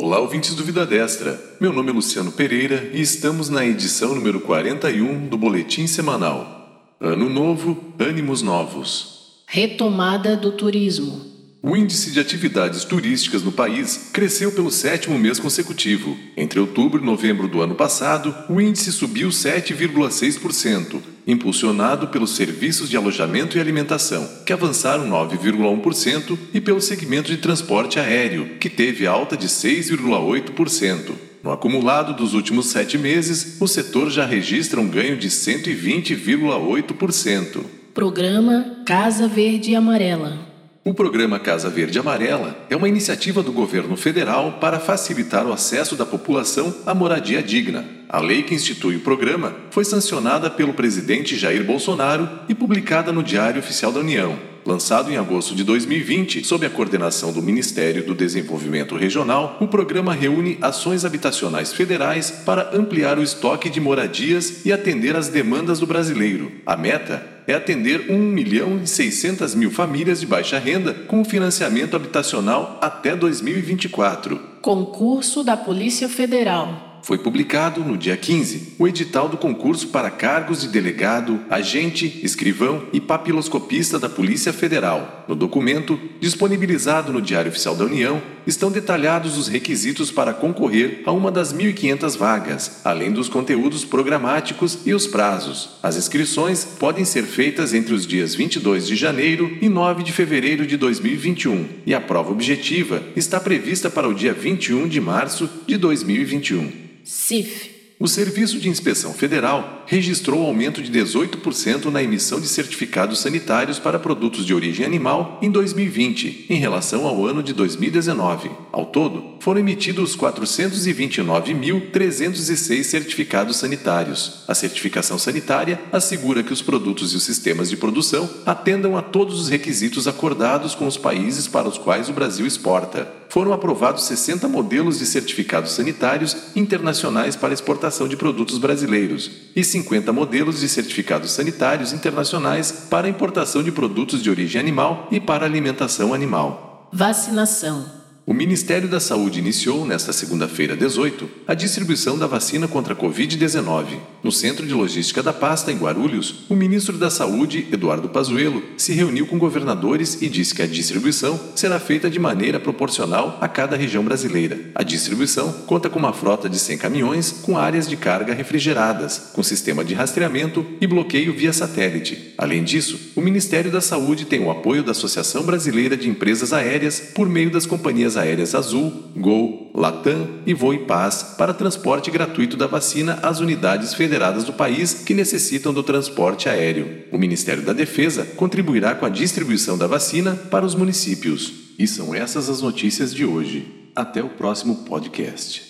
Olá, ouvintes do Vida Destra. Meu nome é Luciano Pereira e estamos na edição número 41 do Boletim Semanal. Ano novo, ânimos novos. Retomada do turismo. O índice de atividades turísticas no país cresceu pelo sétimo mês consecutivo. Entre outubro e novembro do ano passado, o índice subiu 7,6%, impulsionado pelos serviços de alojamento e alimentação, que avançaram 9,1%, e pelo segmento de transporte aéreo, que teve alta de 6,8%. No acumulado dos últimos sete meses, o setor já registra um ganho de 120,8%. Programa Casa Verde e Amarela. O programa Casa Verde Amarela é uma iniciativa do governo federal para facilitar o acesso da população à moradia digna. A lei que institui o programa foi sancionada pelo presidente Jair Bolsonaro e publicada no Diário Oficial da União. Lançado em agosto de 2020, sob a coordenação do Ministério do Desenvolvimento Regional, o programa reúne ações habitacionais federais para ampliar o estoque de moradias e atender às demandas do brasileiro. A meta é atender 1 milhão e 600 mil famílias de baixa renda com financiamento habitacional até 2024. Concurso da Polícia Federal. Foi publicado no dia 15 o edital do concurso para cargos de delegado, agente, escrivão e papiloscopista da Polícia Federal. No documento, disponibilizado no Diário Oficial da União, estão detalhados os requisitos para concorrer a uma das 1.500 vagas, além dos conteúdos programáticos e os prazos. As inscrições podem ser feitas entre os dias 22 de janeiro e 9 de fevereiro de 2021, e a prova objetiva está prevista para o dia 21 de março de 2021. CIF. O Serviço de Inspeção Federal registrou aumento de 18% na emissão de certificados sanitários para produtos de origem animal em 2020, em relação ao ano de 2019. Ao todo, foram emitidos 429.306 certificados sanitários. A certificação sanitária assegura que os produtos e os sistemas de produção atendam a todos os requisitos acordados com os países para os quais o Brasil exporta. Foram aprovados 60 modelos de certificados sanitários internacionais para exportação de produtos brasileiros e 50 modelos de certificados sanitários internacionais para importação de produtos de origem animal e para alimentação animal. Vacinação. O Ministério da Saúde iniciou, nesta segunda-feira 18, a distribuição da vacina contra a Covid-19. No Centro de Logística da Pasta, em Guarulhos, o ministro da Saúde, Eduardo Pazuello, se reuniu com governadores e disse que a distribuição será feita de maneira proporcional a cada região brasileira. A distribuição conta com uma frota de 100 caminhões com áreas de carga refrigeradas, com sistema de rastreamento e bloqueio via satélite. Além disso, o Ministério da Saúde tem o apoio da Associação Brasileira de Empresas Aéreas por meio das companhias aéreas Azul, Gol, Latam e Voo Paz para transporte gratuito da vacina às unidades federadas do país que necessitam do transporte aéreo. O Ministério da Defesa contribuirá com a distribuição da vacina para os municípios. E são essas as notícias de hoje. Até o próximo podcast.